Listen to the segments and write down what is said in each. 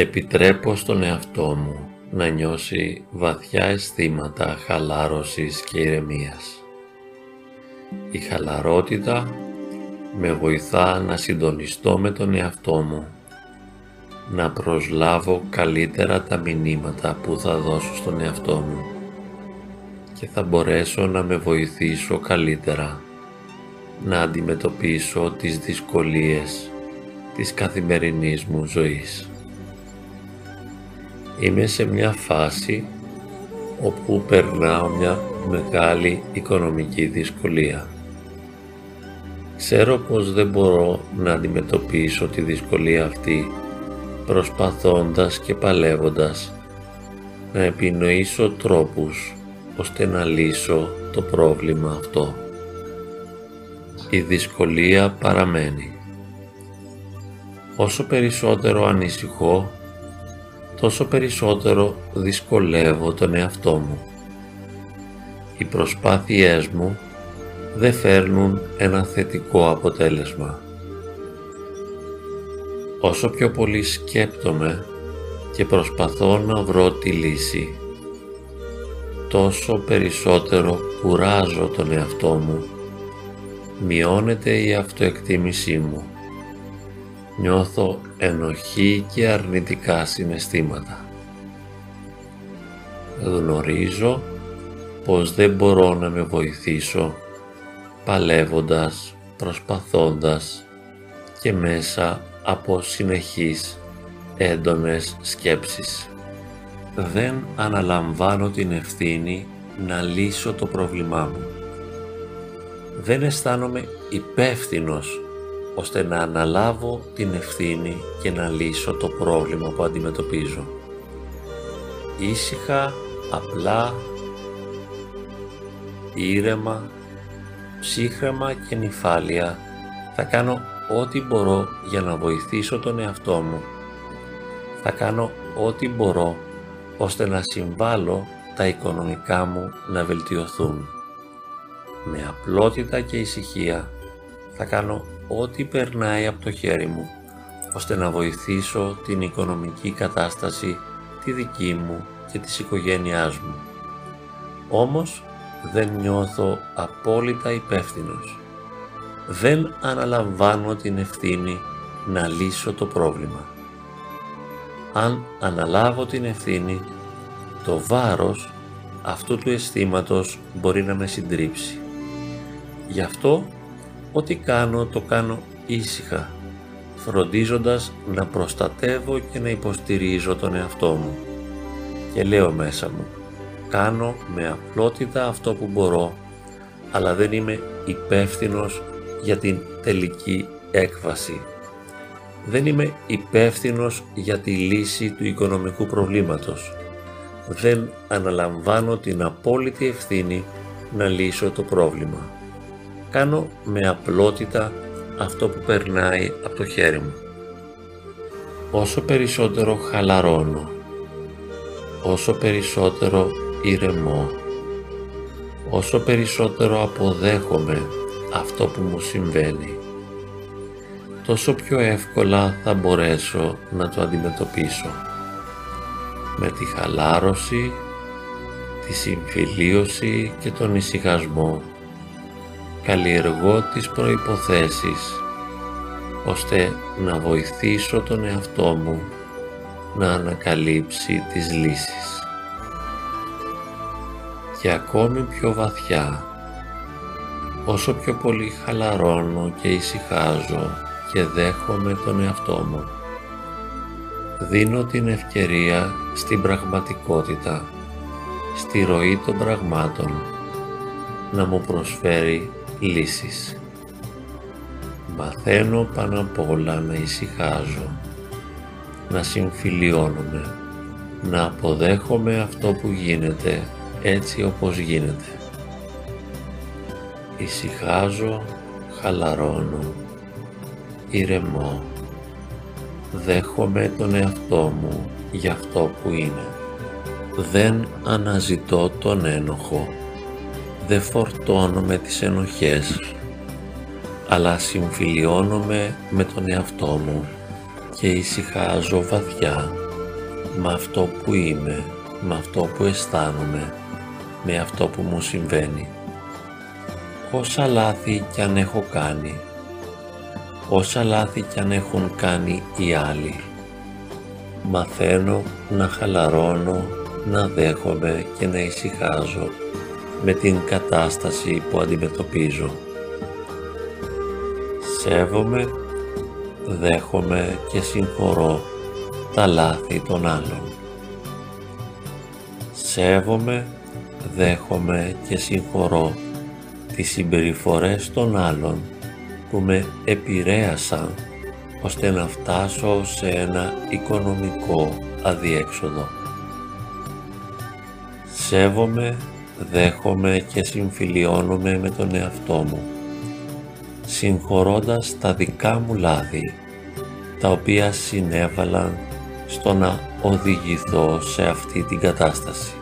Επιτρέπω στον εαυτό μου να νιώσει βαθιά αισθήματα χαλάρωσης και ηρεμίας. Η χαλαρότητα με βοηθά να συντονιστώ με τον εαυτό μου, να προσλάβω καλύτερα τα μηνύματα που θα δώσω στον εαυτό μου και θα μπορέσω να με βοηθήσω καλύτερα να αντιμετωπίσω τις δυσκολίες της καθημερινής μου ζωής. Είμαι σε μια φάση όπου περνάω μια μεγάλη οικονομική δυσκολία. Ξέρω πως δεν μπορώ να αντιμετωπίσω τη δυσκολία αυτή προσπαθώντας και παλεύοντας να επινοήσω τρόπους ώστε να λύσω το πρόβλημα αυτό. Η δυσκολία παραμένει. Όσο περισσότερο ανησυχώ, τόσο περισσότερο δυσκολεύω τον εαυτό μου. Οι προσπάθειές μου δεν φέρνουν ένα θετικό αποτέλεσμα. Όσο πιο πολύ σκέπτομαι και προσπαθώ να βρω τη λύση, τόσο περισσότερο κουράζω τον εαυτό μου, μειώνεται η αυτοεκτίμησή μου. Νιώθω ενοχή και αρνητικά συναισθήματα. Γνωρίζω πως δεν μπορώ να με βοηθήσω παλεύοντας, προσπαθώντας και μέσα από συνεχείς έντονες σκέψεις. Δεν αναλαμβάνω την ευθύνη να λύσω το πρόβλημά μου. Δεν αισθάνομαι υπεύθυνος ώστε να αναλάβω την ευθύνη και να λύσω το πρόβλημα που αντιμετωπίζω. Ήσυχα, απλά, ήρεμα, ψύχρεμα και νυφάλια θα κάνω ό,τι μπορώ για να βοηθήσω τον εαυτό μου. Θα κάνω ό,τι μπορώ ώστε να συμβάλλω τα οικονομικά μου να βελτιωθούν. Με απλότητα και ησυχία θα κάνω ό,τι περνάει από το χέρι μου ώστε να βοηθήσω την οικονομική κατάσταση τη δική μου και της οικογένειάς μου. Όμως δεν νιώθω απόλυτα υπεύθυνος. Δεν αναλαμβάνω την ευθύνη να λύσω το πρόβλημα. Αν αναλάβω την ευθύνη, το βάρος αυτού του αισθήματος μπορεί να με συντρίψει. Γι' αυτό ό,τι κάνω το κάνω ήσυχα, φροντίζοντας να προστατεύω και να υποστηρίζω τον εαυτό μου. Και λέω μέσα μου, κάνω με απλότητα αυτό που μπορώ, αλλά δεν είμαι υπεύθυνος για την τελική έκβαση. Δεν είμαι υπεύθυνος για τη λύση του οικονομικού προβλήματος. Δεν αναλαμβάνω την απόλυτη ευθύνη να λύσω το πρόβλημα. Κάνω με απλότητα αυτό που περνάει από το χέρι μου. Όσο περισσότερο χαλαρώνω, όσο περισσότερο ηρεμώ, όσο περισσότερο αποδέχομαι αυτό που μου συμβαίνει, τόσο πιο εύκολα θα μπορέσω να το αντιμετωπίσω. Με τη χαλάρωση, τη συμφιλίωση και τον ησυχασμό καλλιεργώ τις προϋποθέσεις ώστε να βοηθήσω τον εαυτό μου να ανακαλύψει τις λύσεις. Και ακόμη πιο βαθιά, όσο πιο πολύ χαλαρώνω και ησυχάζω και δέχομαι τον εαυτό μου, δίνω την ευκαιρία στην πραγματικότητα, στη ροή των πραγμάτων, να μου προσφέρει λύσεις. Μαθαίνω πάνω απ' όλα να ησυχάζω, να συμφιλιώνομαι, να αποδέχομαι αυτό που γίνεται έτσι όπως γίνεται. Ησυχάζω, χαλαρώνω, ηρεμώ, δέχομαι τον εαυτό μου για αυτό που είναι. Δεν αναζητώ τον ένοχο δεν φορτώνομαι τις ενοχές, αλλά συμφιλιώνομαι με τον εαυτό μου και ησυχάζω βαθιά με αυτό που είμαι, με αυτό που αισθάνομαι, με αυτό που μου συμβαίνει. Όσα λάθη κι αν έχω κάνει, όσα λάθη κι αν έχουν κάνει οι άλλοι, μαθαίνω να χαλαρώνω, να δέχομαι και να ησυχάζω με την κατάσταση που αντιμετωπίζω. Σέβομαι, δέχομαι και συγχωρώ τα λάθη των άλλων. Σέβομαι, δέχομαι και συγχωρώ τις συμπεριφορές των άλλων που με επηρέασαν ώστε να φτάσω σε ένα οικονομικό αδιέξοδο. Σέβομαι, δέχομαι και συμφιλιώνομαι με τον εαυτό μου, συγχωρώντας τα δικά μου λάθη, τα οποία συνέβαλαν στο να οδηγηθώ σε αυτή την κατάσταση.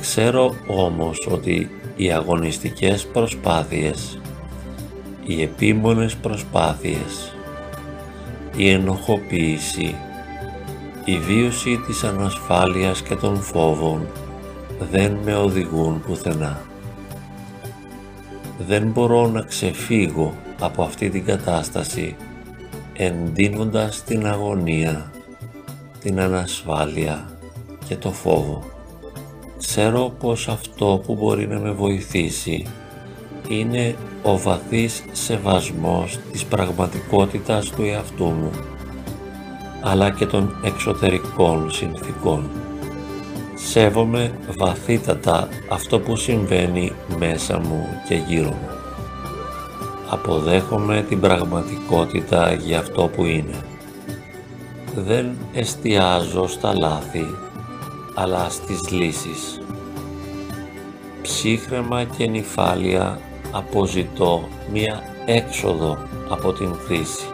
Ξέρω όμως ότι οι αγωνιστικές προσπάθειες, οι επίμονες προσπάθειες, η ενοχοποίηση, η βίωση της ανασφάλειας και των φόβων δεν με οδηγούν πουθενά. Δεν μπορώ να ξεφύγω από αυτή την κατάσταση εντείνοντας την αγωνία, την ανασφάλεια και το φόβο. Ξέρω πως αυτό που μπορεί να με βοηθήσει είναι ο βαθύς σεβασμός της πραγματικότητας του εαυτού μου, αλλά και των εξωτερικών συνθήκων. Σέβομαι βαθύτατα αυτό που συμβαίνει μέσα μου και γύρω μου. Αποδέχομαι την πραγματικότητα για αυτό που είναι. Δεν εστιάζω στα λάθη, αλλά στις λύσεις. Ψύχρεμα και νυφάλια αποζητώ μία έξοδο από την κρίση.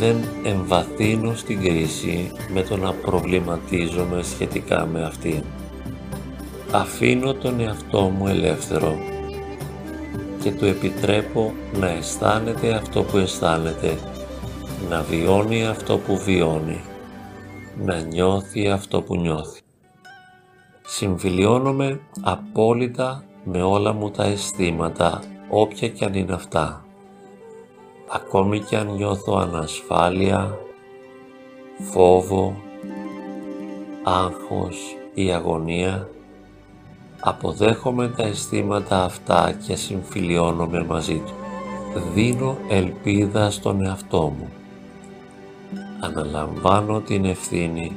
Δεν εμβαθύνω στην κρίση με το να προβληματίζομαι σχετικά με αυτήν. Αφήνω τον εαυτό μου ελεύθερο και του επιτρέπω να αισθάνεται αυτό που αισθάνεται, να βιώνει αυτό που βιώνει, να νιώθει αυτό που νιώθει. Συμφιλιώνομαι απόλυτα με όλα μου τα αισθήματα, όποια κι αν είναι αυτά. Ακόμη κι αν νιώθω ανασφάλεια, φόβο, άγχος ή αγωνία, αποδέχομαι τα αισθήματα αυτά και συμφιλιώνομαι μαζί του. Δίνω ελπίδα στον εαυτό μου. Αναλαμβάνω την ευθύνη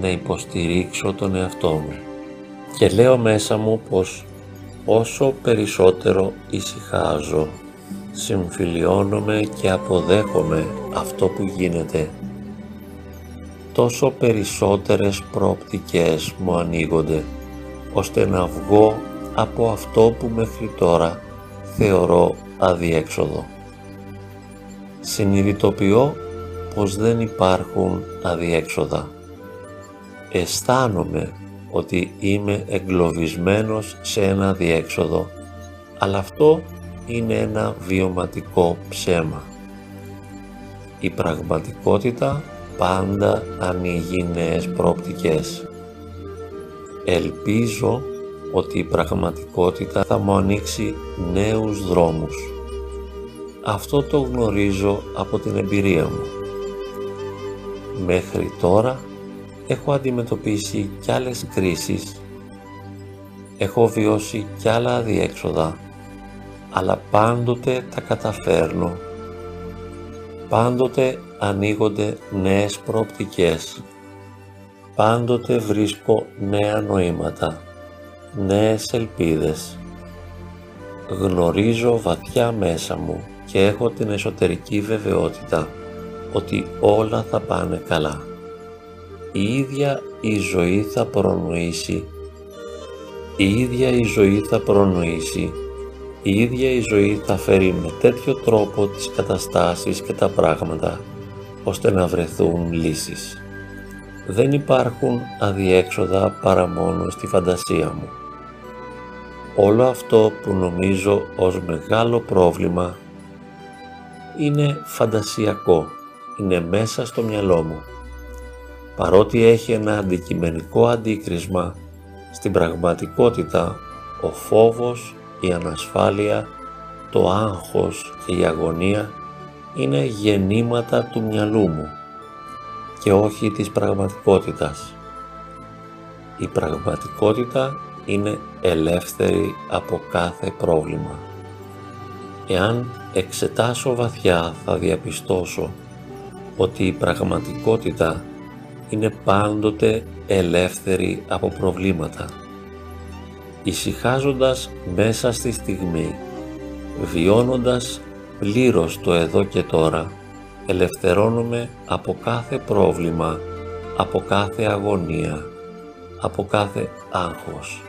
να υποστηρίξω τον εαυτό μου και λέω μέσα μου πως όσο περισσότερο ησυχάζω, συμφιλιώνομαι και αποδέχομαι αυτό που γίνεται, τόσο περισσότερες προοπτικές μου ανοίγονται ώστε να βγω από αυτό που μέχρι τώρα θεωρώ αδιέξοδο. Συνειδητοποιώ πως δεν υπάρχουν αδιέξοδα. Αισθάνομαι ότι είμαι εγκλωβισμένος σε ένα αδιέξοδο, αλλά αυτό είναι ένα βιωματικό ψέμα. Η πραγματικότητα πάντα ανοίγει νέες πρόπτικες. Ελπίζω ότι η πραγματικότητα θα μου ανοίξει νέους δρόμους. Αυτό το γνωρίζω από την εμπειρία μου. Μέχρι τώρα έχω αντιμετωπίσει κι άλλες κρίσεις, έχω βιώσει κι άλλα αδιέξοδα, αλλά πάντοτε τα καταφέρνω. Πάντοτε ανοίγονται νέες προοπτικές πάντοτε βρίσκω νέα νοήματα, νέες ελπίδες. Γνωρίζω βαθιά μέσα μου και έχω την εσωτερική βεβαιότητα ότι όλα θα πάνε καλά. Η ίδια η ζωή θα προνοήσει, η ίδια η ζωή θα προνοήσει, η ίδια η ζωή θα φέρει με τέτοιο τρόπο τις καταστάσεις και τα πράγματα ώστε να βρεθούν λύσεις δεν υπάρχουν αδιέξοδα παρά μόνο στη φαντασία μου. Όλο αυτό που νομίζω ως μεγάλο πρόβλημα είναι φαντασιακό, είναι μέσα στο μυαλό μου. παρότι έχει ένα αντικειμενικό αντίκρισμα, στην πραγματικότητα ο φόβος, η ανασφάλεια, το άγχος και η αγωνία είναι γεννήματα του μυαλού μου και όχι της πραγματικότητας. Η πραγματικότητα είναι ελεύθερη από κάθε πρόβλημα. Εάν εξετάσω βαθιά θα διαπιστώσω ότι η πραγματικότητα είναι πάντοτε ελεύθερη από προβλήματα. Ησυχάζοντας μέσα στη στιγμή, βιώνοντας πλήρως το εδώ και τώρα, ελευθερώνομαι από κάθε πρόβλημα, από κάθε αγωνία, από κάθε άγχος.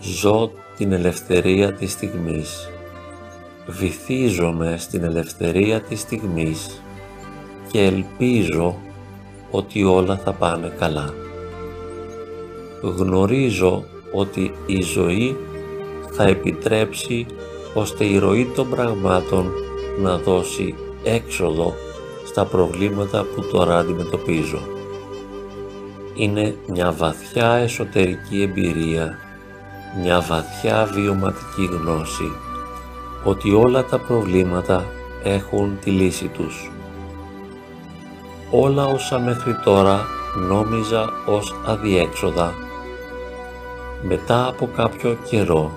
Ζω την ελευθερία της στιγμής. Βυθίζομαι στην ελευθερία της στιγμής και ελπίζω ότι όλα θα πάνε καλά. Γνωρίζω ότι η ζωή θα επιτρέψει ώστε η ροή των πραγμάτων να δώσει έξοδο στα προβλήματα που τώρα αντιμετωπίζω. Είναι μια βαθιά εσωτερική εμπειρία, μια βαθιά βιωματική γνώση ότι όλα τα προβλήματα έχουν τη λύση τους. Όλα όσα μέχρι τώρα νόμιζα ως αδιέξοδα, μετά από κάποιο καιρό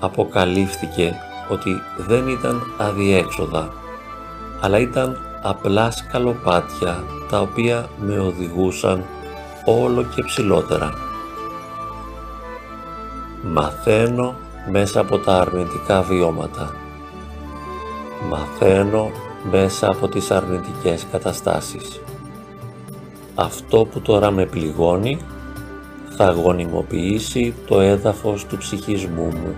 αποκαλύφθηκε ότι δεν ήταν αδιέξοδα, αλλά ήταν απλά σκαλοπάτια τα οποία με οδηγούσαν όλο και ψηλότερα. Μαθαίνω μέσα από τα αρνητικά βιώματα. Μαθαίνω μέσα από τις αρνητικές καταστάσεις. Αυτό που τώρα με πληγώνει θα γονιμοποιήσει το έδαφος του ψυχισμού μου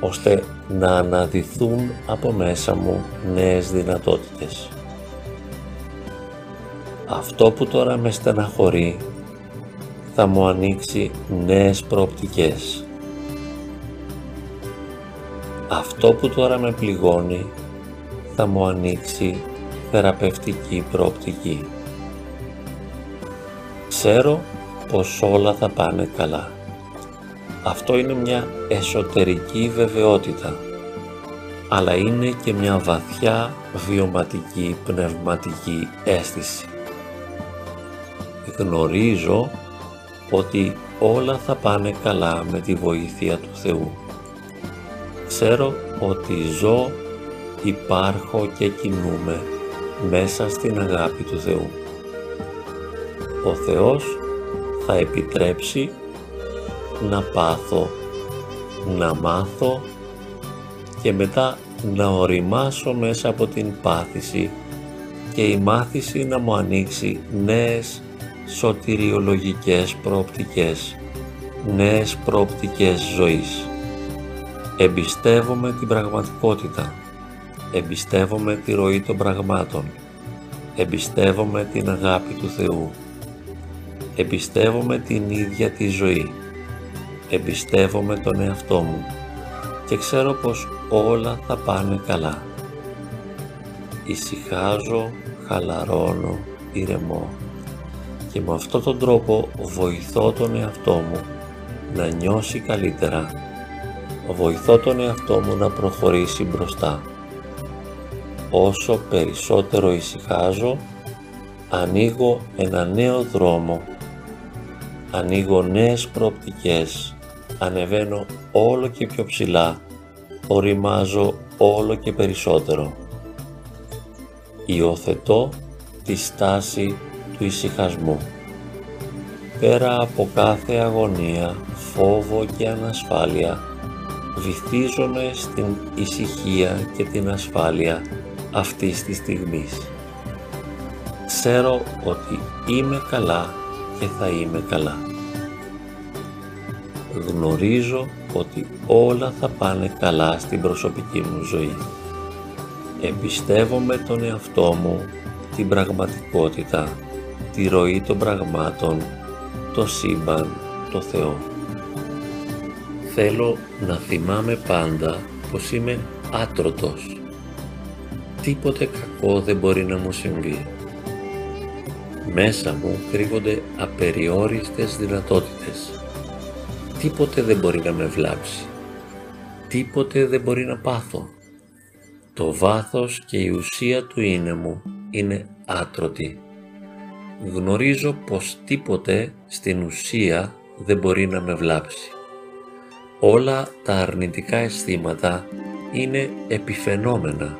ώστε να αναδυθούν από μέσα μου νέες δυνατότητες. Αυτό που τώρα με στεναχωρεί θα μου ανοίξει νέες προοπτικές. Αυτό που τώρα με πληγώνει θα μου ανοίξει θεραπευτική προοπτική. Ξέρω πως όλα θα πάνε καλά. Αυτό είναι μια εσωτερική βεβαιότητα, αλλά είναι και μια βαθιά βιωματική πνευματική αίσθηση. Γνωρίζω ότι όλα θα πάνε καλά με τη βοήθεια του Θεού. Ξέρω ότι ζω, υπάρχω και κινούμαι μέσα στην αγάπη του Θεού. Ο Θεός θα επιτρέψει να πάθω, να μάθω και μετά να οριμάσω μέσα από την πάθηση και η μάθηση να μου ανοίξει νέες σωτηριολογικές προοπτικές, νέες προοπτικές ζωής. Εμπιστεύομαι την πραγματικότητα, εμπιστεύομαι τη ροή των πραγμάτων, εμπιστεύομαι την αγάπη του Θεού, εμπιστεύομαι την ίδια τη ζωή, εμπιστεύομαι τον εαυτό μου και ξέρω πως όλα θα πάνε καλά. Ησυχάζω, χαλαρώνω, ηρεμώ και με αυτόν τον τρόπο βοηθώ τον εαυτό μου να νιώσει καλύτερα, βοηθώ τον εαυτό μου να προχωρήσει μπροστά. Όσο περισσότερο ησυχάζω, ανοίγω ένα νέο δρόμο, ανοίγω νέες προοπτικές, ανεβαίνω όλο και πιο ψηλά, οριμάζω όλο και περισσότερο. Υιοθετώ τη στάση του ησυχασμού. Πέρα από κάθε αγωνία, φόβο και ανασφάλεια, βυθίζομαι στην ησυχία και την ασφάλεια αυτής της στιγμής. Ξέρω ότι είμαι καλά και θα είμαι καλά. Γνωρίζω ότι όλα θα πάνε καλά στην προσωπική μου ζωή. Εμπιστεύομαι τον εαυτό μου, την πραγματικότητα τη ροή των πραγμάτων, το σύμπαν, το Θεό. Θέλω να θυμάμαι πάντα πως είμαι άτρωτος. Τίποτε κακό δεν μπορεί να μου συμβεί. Μέσα μου κρύβονται απεριόριστες δυνατότητες. Τίποτε δεν μπορεί να με βλάψει. Τίποτε δεν μπορεί να πάθω. Το βάθος και η ουσία του είναι μου είναι άτρωτη. Γνωρίζω πως τίποτε στην ουσία δεν μπορεί να με βλάψει. Όλα τα αρνητικά αισθήματα είναι επιφαινόμενα,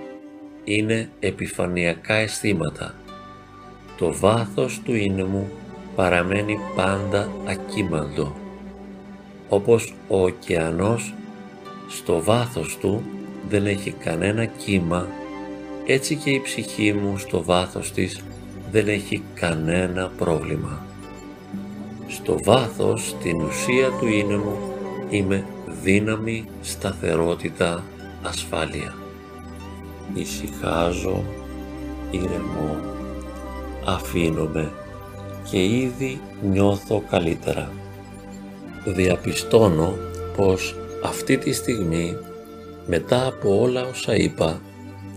είναι επιφανειακά αισθήματα. Το βάθος του είναι μου παραμένει πάντα ακίμαντο. Όπως ο ωκεανός στο βάθος του δεν έχει κανένα κύμα, έτσι και η ψυχή μου στο βάθος της δεν έχει κανένα πρόβλημα. Στο βάθος, στην ουσία του είναι μου, είμαι δύναμη, σταθερότητα, ασφάλεια. Ησυχάζω, ηρεμώ, αφήνομαι και ήδη νιώθω καλύτερα. Διαπιστώνω πως αυτή τη στιγμή μετά από όλα όσα είπα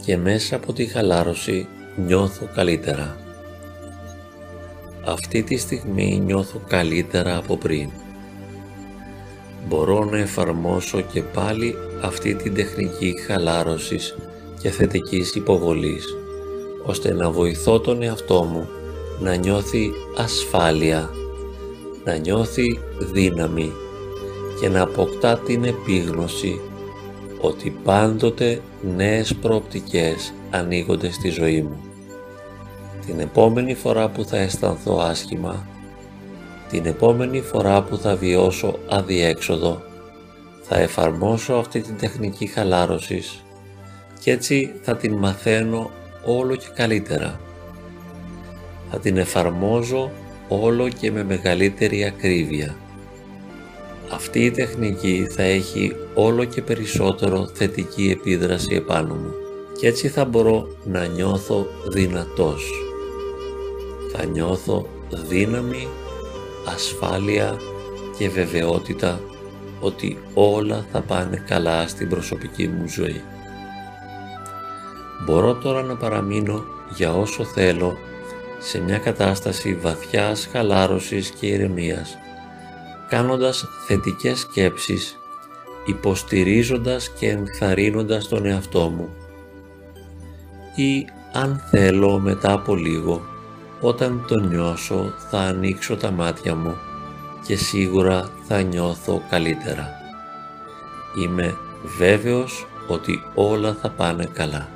και μέσα από τη χαλάρωση νιώθω καλύτερα. Αυτή τη στιγμή νιώθω καλύτερα από πριν. Μπορώ να εφαρμόσω και πάλι αυτή την τεχνική χαλάρωσης και θετικής υποβολής, ώστε να βοηθώ τον εαυτό μου να νιώθει ασφάλεια, να νιώθει δύναμη και να αποκτά την επίγνωση ότι πάντοτε νέες προοπτικές ανοίγονται στη ζωή μου. Την επόμενη φορά που θα αισθανθώ άσχημα, την επόμενη φορά που θα βιώσω αδιέξοδο, θα εφαρμόσω αυτή την τεχνική χαλάρωσης και έτσι θα την μαθαίνω όλο και καλύτερα. Θα την εφαρμόζω όλο και με μεγαλύτερη ακρίβεια αυτή η τεχνική θα έχει όλο και περισσότερο θετική επίδραση επάνω μου και έτσι θα μπορώ να νιώθω δυνατός. Θα νιώθω δύναμη, ασφάλεια και βεβαιότητα ότι όλα θα πάνε καλά στην προσωπική μου ζωή. Μπορώ τώρα να παραμείνω για όσο θέλω σε μια κατάσταση βαθιάς χαλάρωσης και ηρεμίας κάνοντας θετικές σκέψεις, υποστηρίζοντας και ενθαρρύνοντας τον εαυτό μου. Ή αν θέλω μετά από λίγο, όταν το νιώσω θα ανοίξω τα μάτια μου και σίγουρα θα νιώθω καλύτερα. Είμαι βέβαιος ότι όλα θα πάνε καλά.